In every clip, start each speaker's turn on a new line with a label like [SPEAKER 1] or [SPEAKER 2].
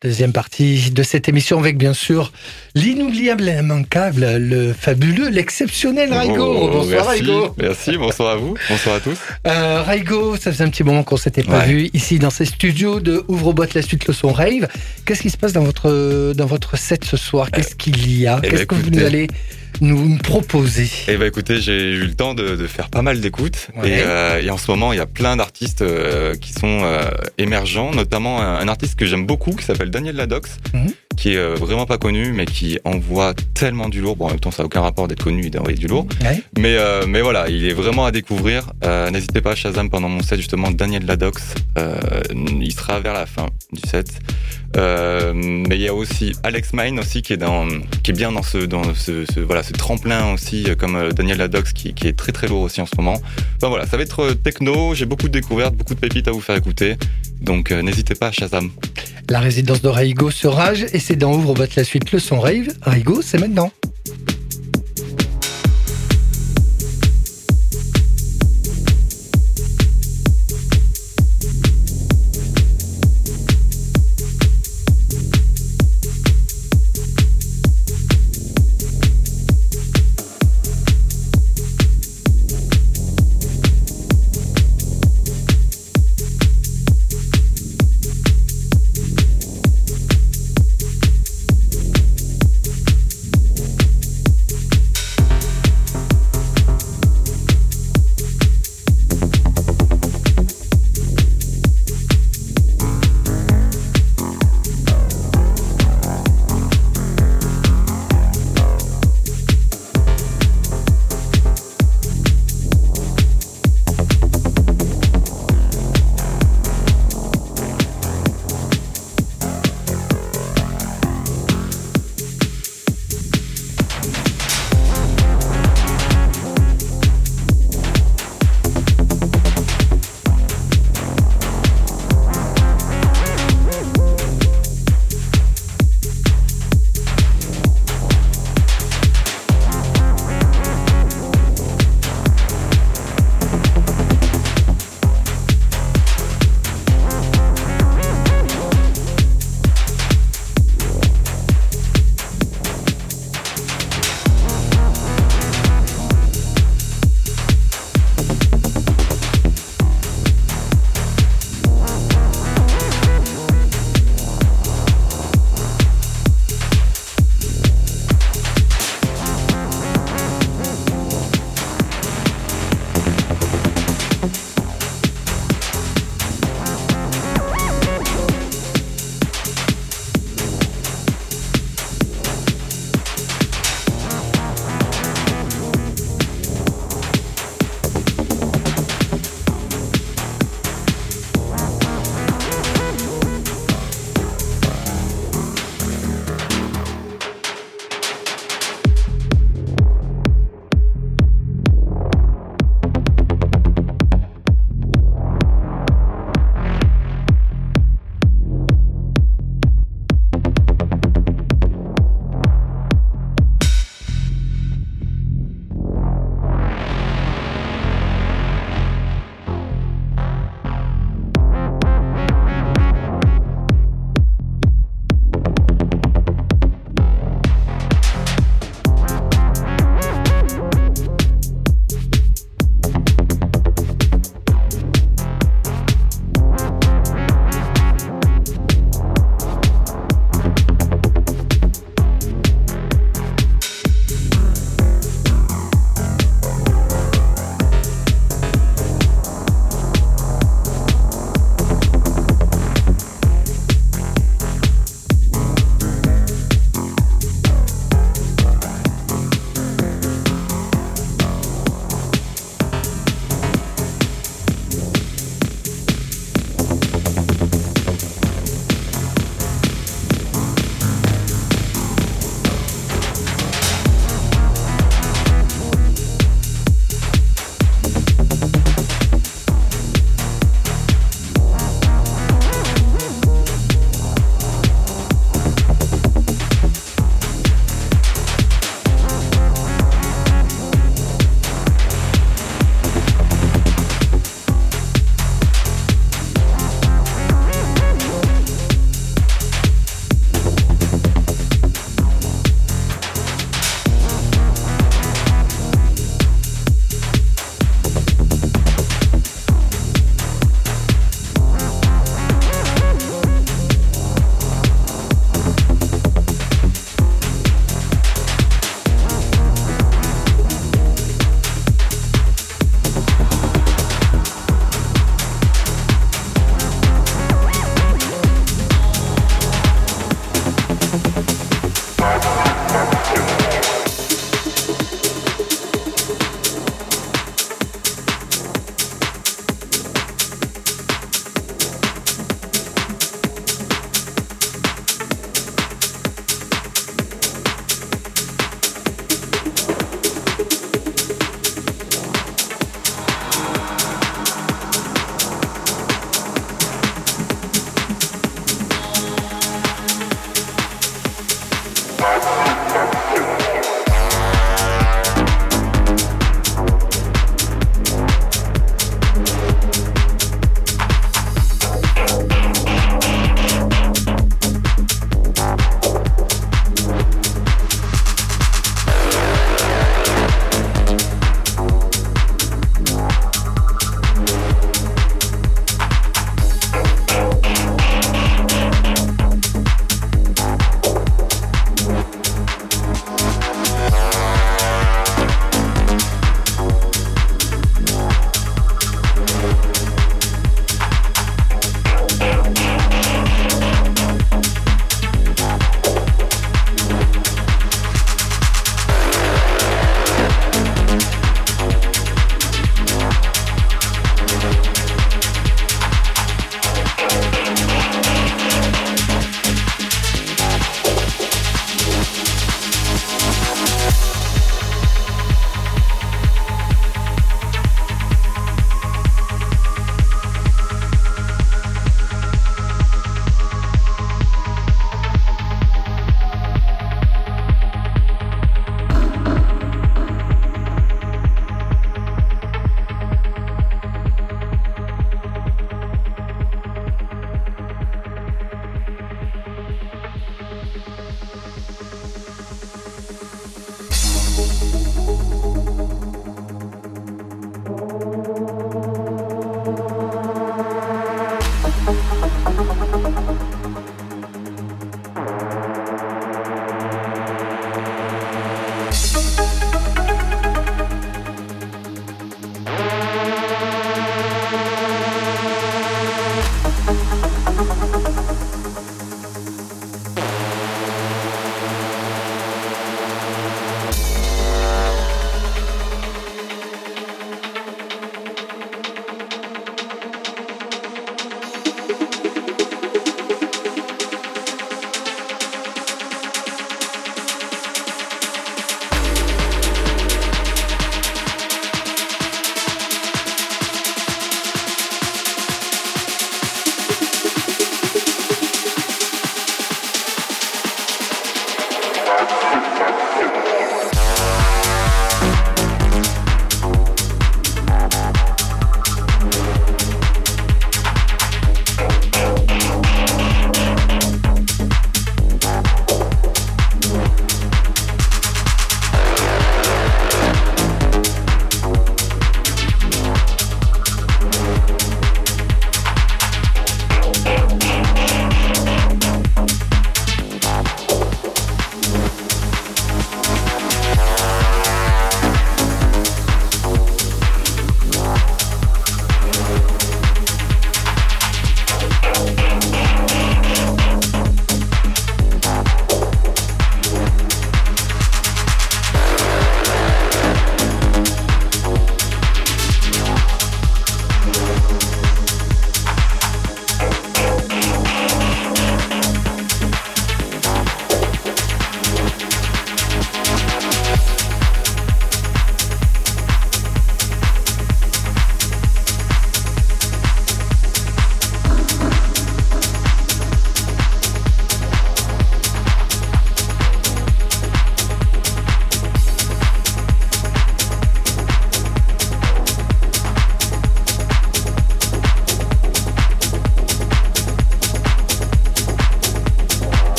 [SPEAKER 1] Deuxième partie de cette émission avec bien sûr l'inoubliable, l'immanquable, le fabuleux, l'exceptionnel Raigo.
[SPEAKER 2] Oh,
[SPEAKER 1] bonsoir
[SPEAKER 2] merci,
[SPEAKER 1] Raigo.
[SPEAKER 2] Merci, bonsoir à vous, bonsoir à tous.
[SPEAKER 1] Euh, Raigo, ça faisait un petit moment qu'on s'était pas
[SPEAKER 2] Ouais.
[SPEAKER 1] vu ici dans ces studios de Ouvre-boîte la suite le son rave. Qu'est-ce qui se passe dans votre dans votre set ce soir? Qu'est-ce qu'il y a?
[SPEAKER 2] eh ben,
[SPEAKER 1] Qu'est-ce que vous nous allez nous proposer
[SPEAKER 2] Eh ben écoutez, j'ai eu le temps de, de faire pas mal d'écoutes
[SPEAKER 1] Ouais.
[SPEAKER 2] et, euh, et en ce moment il y a plein d'artistes euh, qui sont euh, émergents, notamment un, un artiste que j'aime beaucoup qui s'appelle Daniel Ladox,
[SPEAKER 1] Mhm.
[SPEAKER 2] qui est vraiment pas connu mais qui envoie tellement du lourd. Bon en même temps ça n'a aucun rapport d'être connu et d'envoyer du lourd,
[SPEAKER 1] Ouais.
[SPEAKER 2] mais mais voilà, il est vraiment à découvrir. N'hésitez pas à Shazam pendant mon set justement Daniel Ladox, il sera vers la fin du set. Euh, mais il y a aussi Alex Mine aussi qui est bien dans ce tremplin aussi euh, comme euh, Daniel Ladox qui, est très très lourd aussi en ce moment. Enfin voilà, ça va être techno, j'ai beaucoup de découvertes, beaucoup de pépites à vous faire écouter. Donc n'hésitez pas à Shazam.
[SPEAKER 1] La résidence de Raigo se rage et c'est dans Ouvre-boîte la suite le son rave. Raigo, c'est maintenant.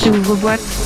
[SPEAKER 3] Rage. Ouvre-boîte.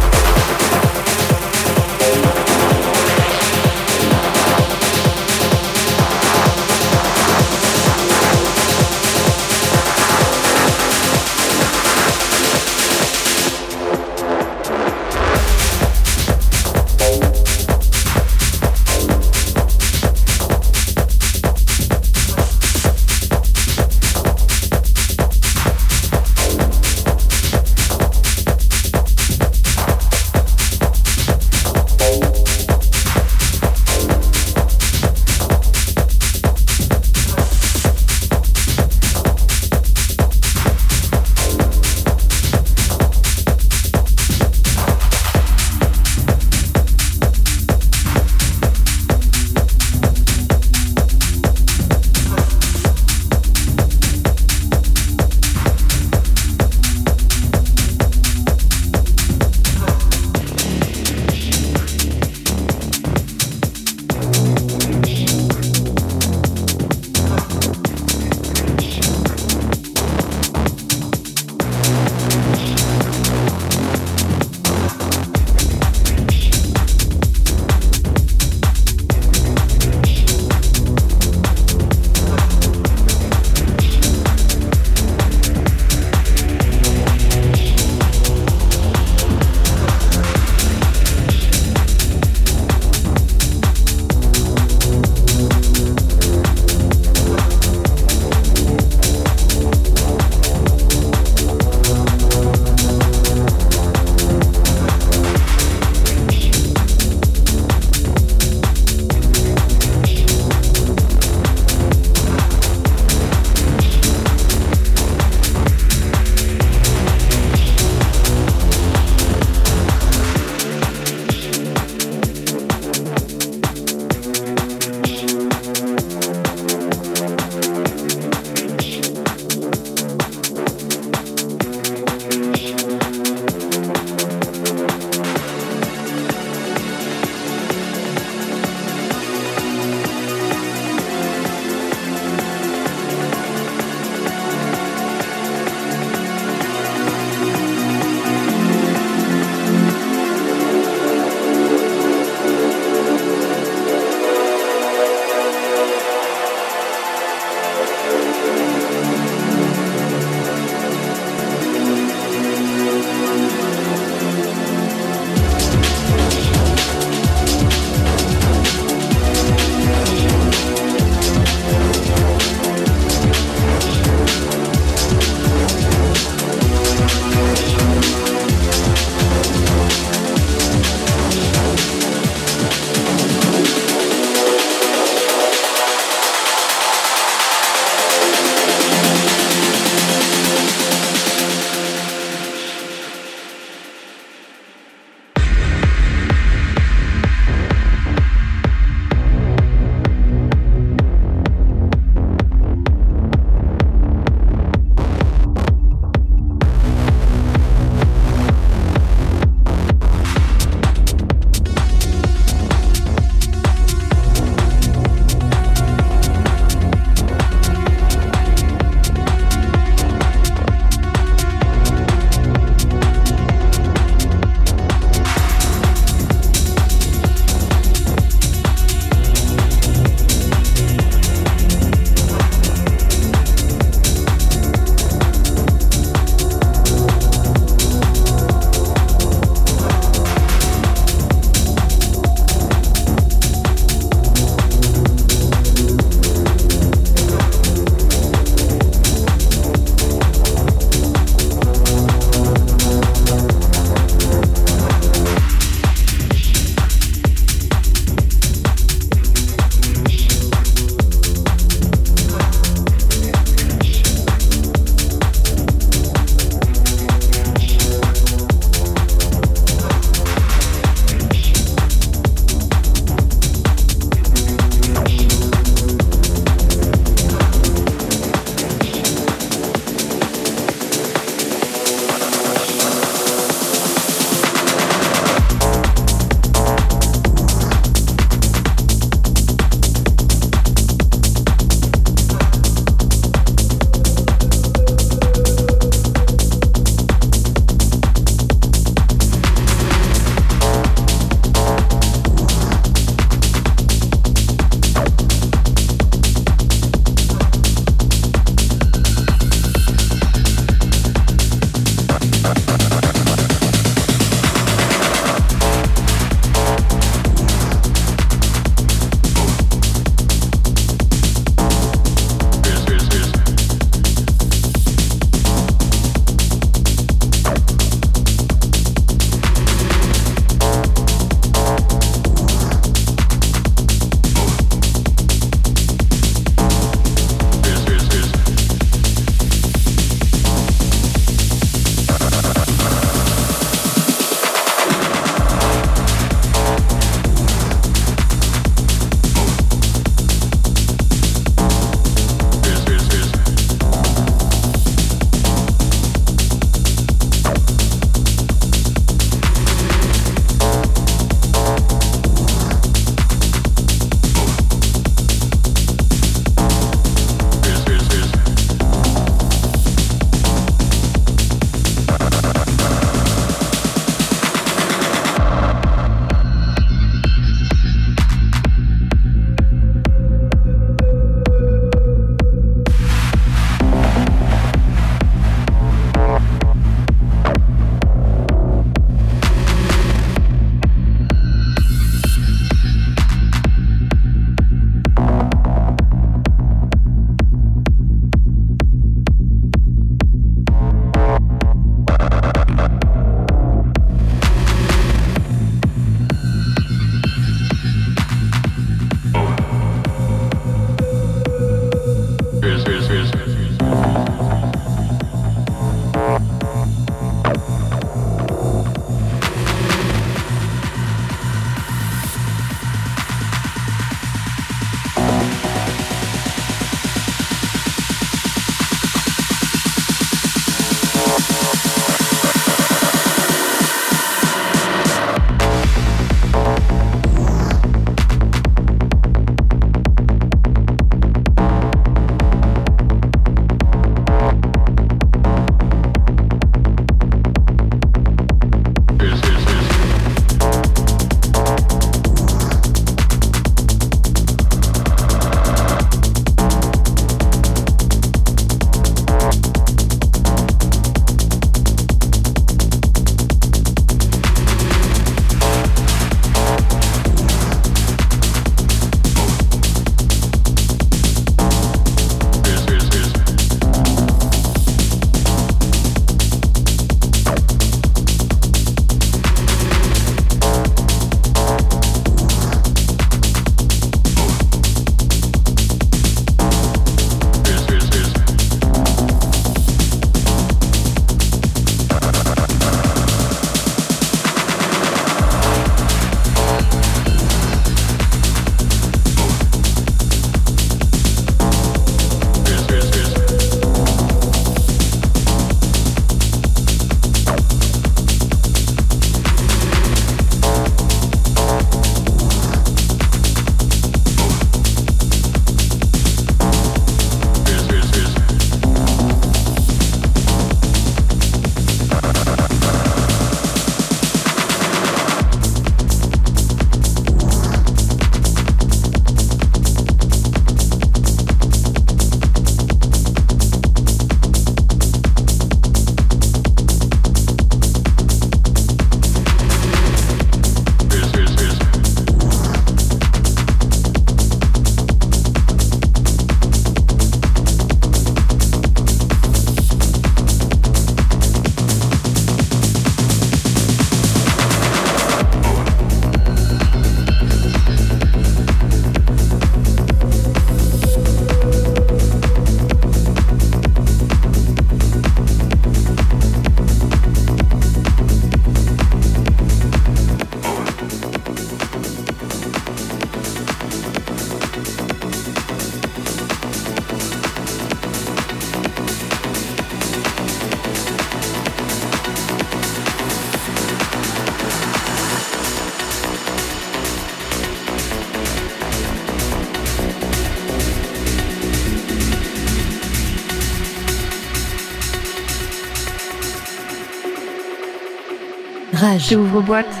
[SPEAKER 3] Rage. Ouvre-boîte.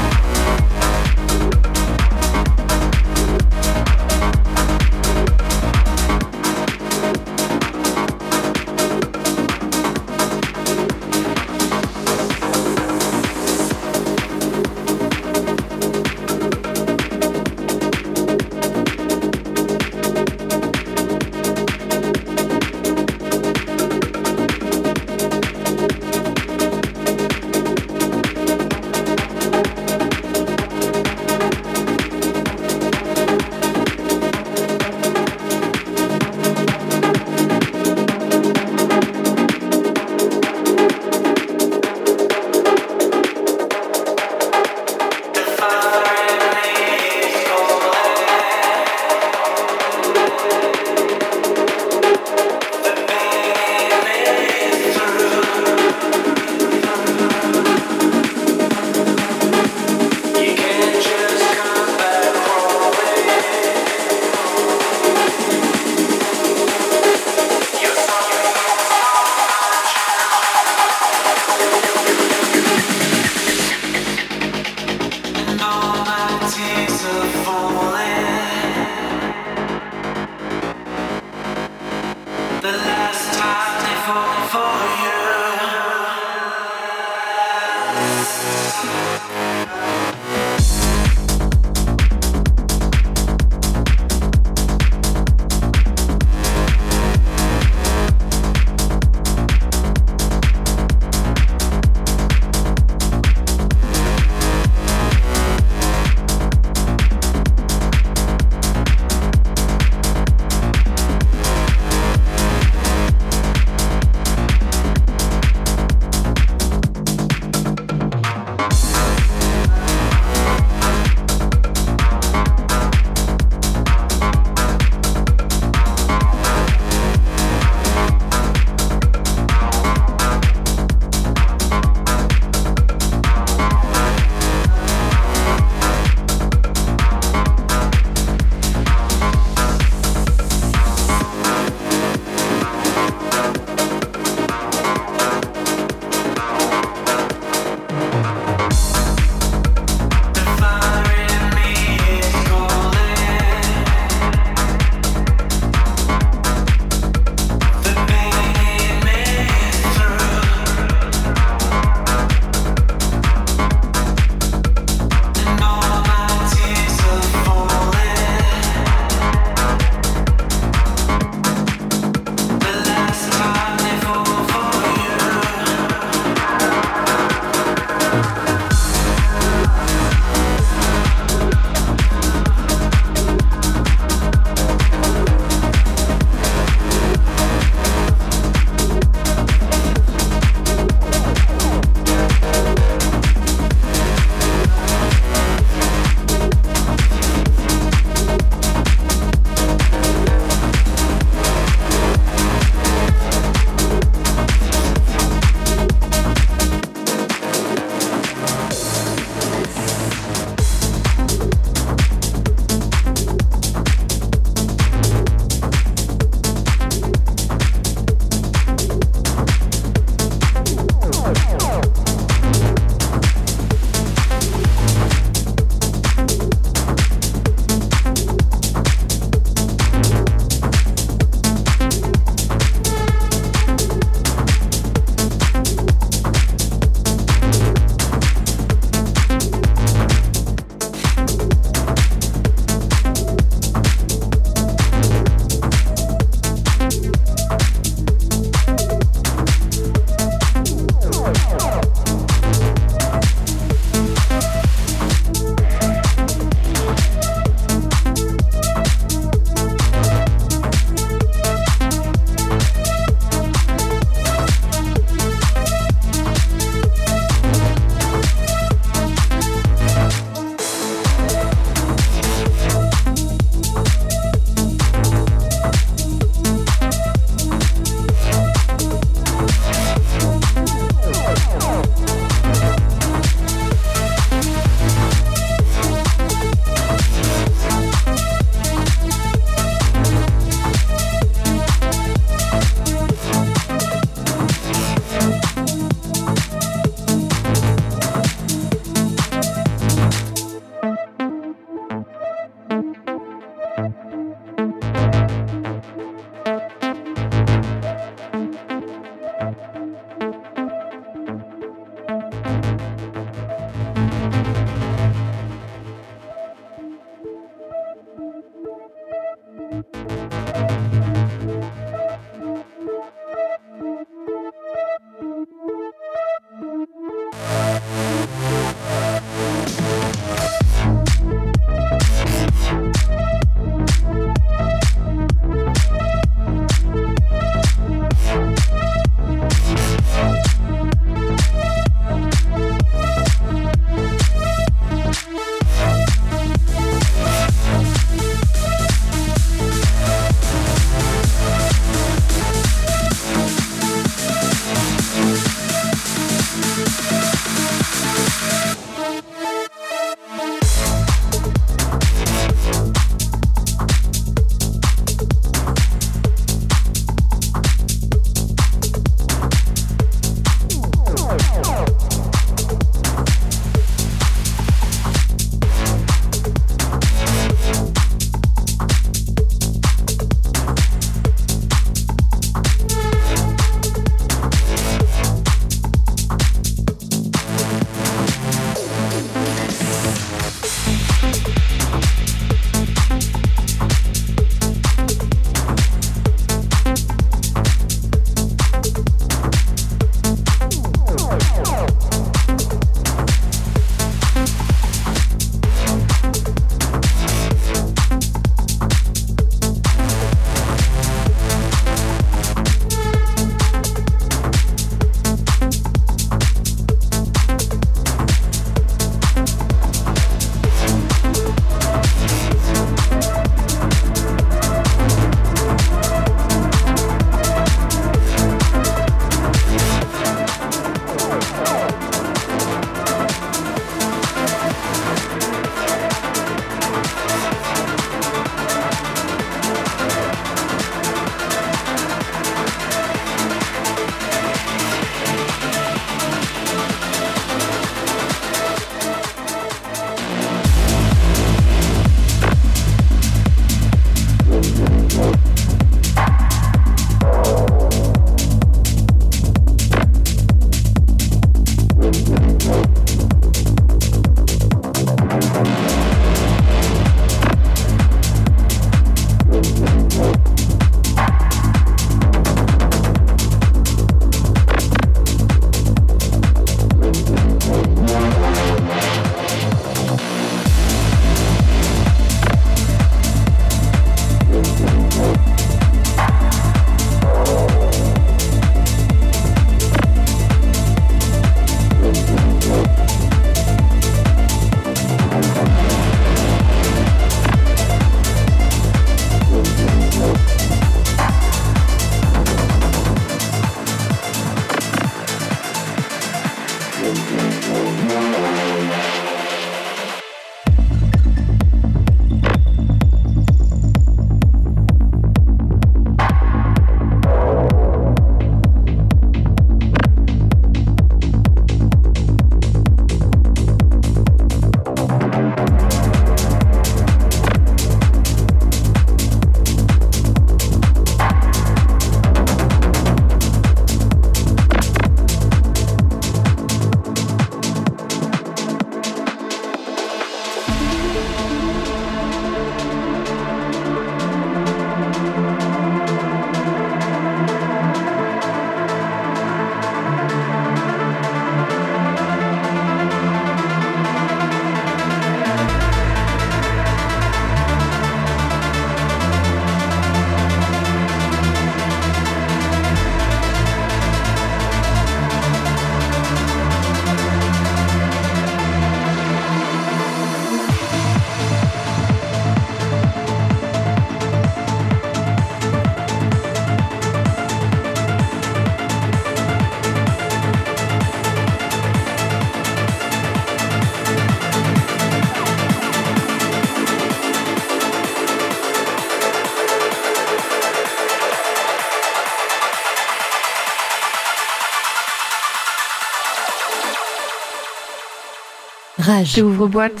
[SPEAKER 4] Rage.
[SPEAKER 3] C'est ouvre-boîte.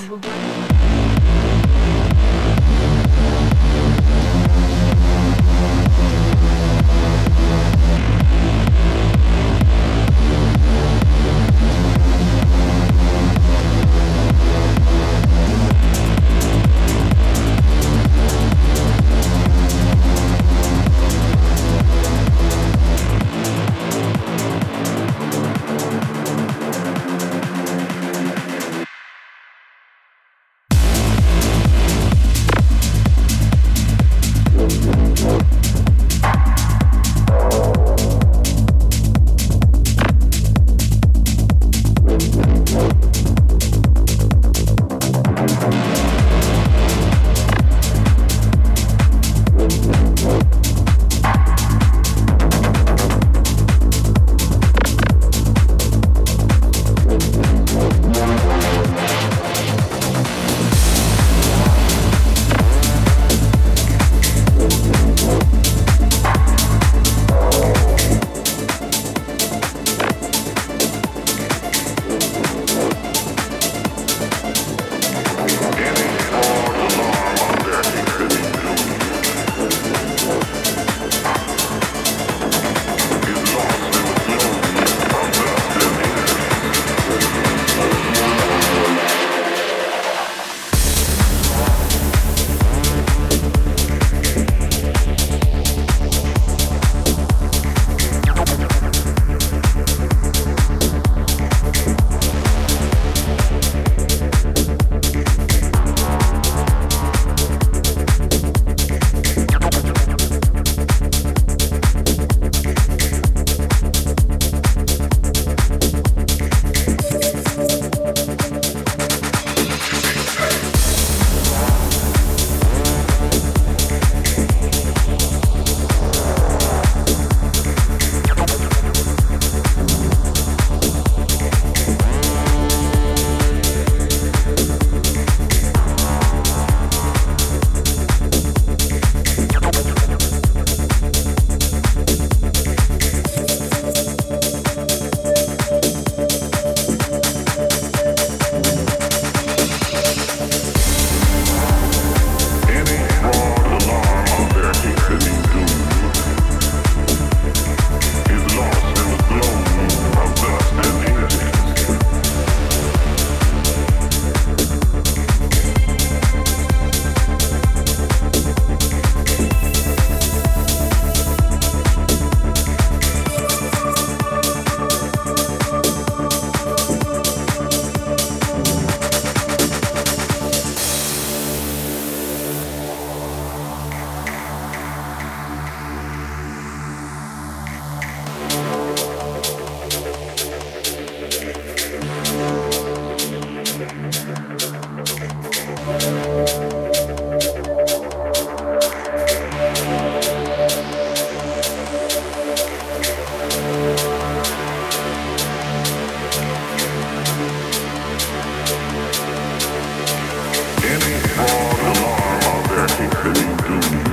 [SPEAKER 1] Dooney, Dooney.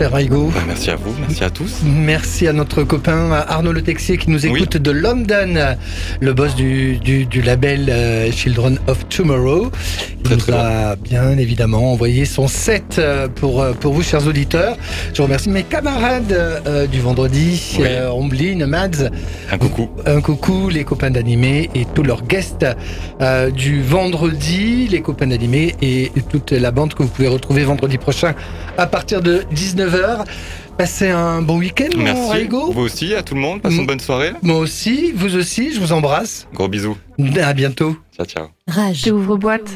[SPEAKER 1] Cher.
[SPEAKER 2] Bah, merci à vous, merci à tous.
[SPEAKER 1] Merci à notre copain Arnaud Le Texier qui nous écoute de London, le boss du, du, du label euh, Children of Tomorrow. Il
[SPEAKER 2] Très,
[SPEAKER 1] nous
[SPEAKER 2] très
[SPEAKER 1] a bien évidemment envoyé son set euh, pour, euh, pour vous, chers auditeurs. Je remercie mes camarades euh, du vendredi,
[SPEAKER 2] Oui.
[SPEAKER 1] euh, Omblin, Mads,
[SPEAKER 2] Un coucou.
[SPEAKER 1] un coucou, les copains d'animé et tous leurs guests euh, du vendredi, les copains d'animé et toute la bande que vous pouvez retrouver vendredi prochain à partir de 19h. Passez un bon week-end, mon
[SPEAKER 2] Merci.
[SPEAKER 1] Raigo.
[SPEAKER 2] Vous aussi, à tout le monde. Passez une bonne soirée.
[SPEAKER 1] Moi aussi, vous aussi, je vous embrasse.
[SPEAKER 2] Gros bisous.
[SPEAKER 1] À bientôt.
[SPEAKER 2] Ciao, ciao.
[SPEAKER 3] Rage.
[SPEAKER 4] J'ouvre boîte.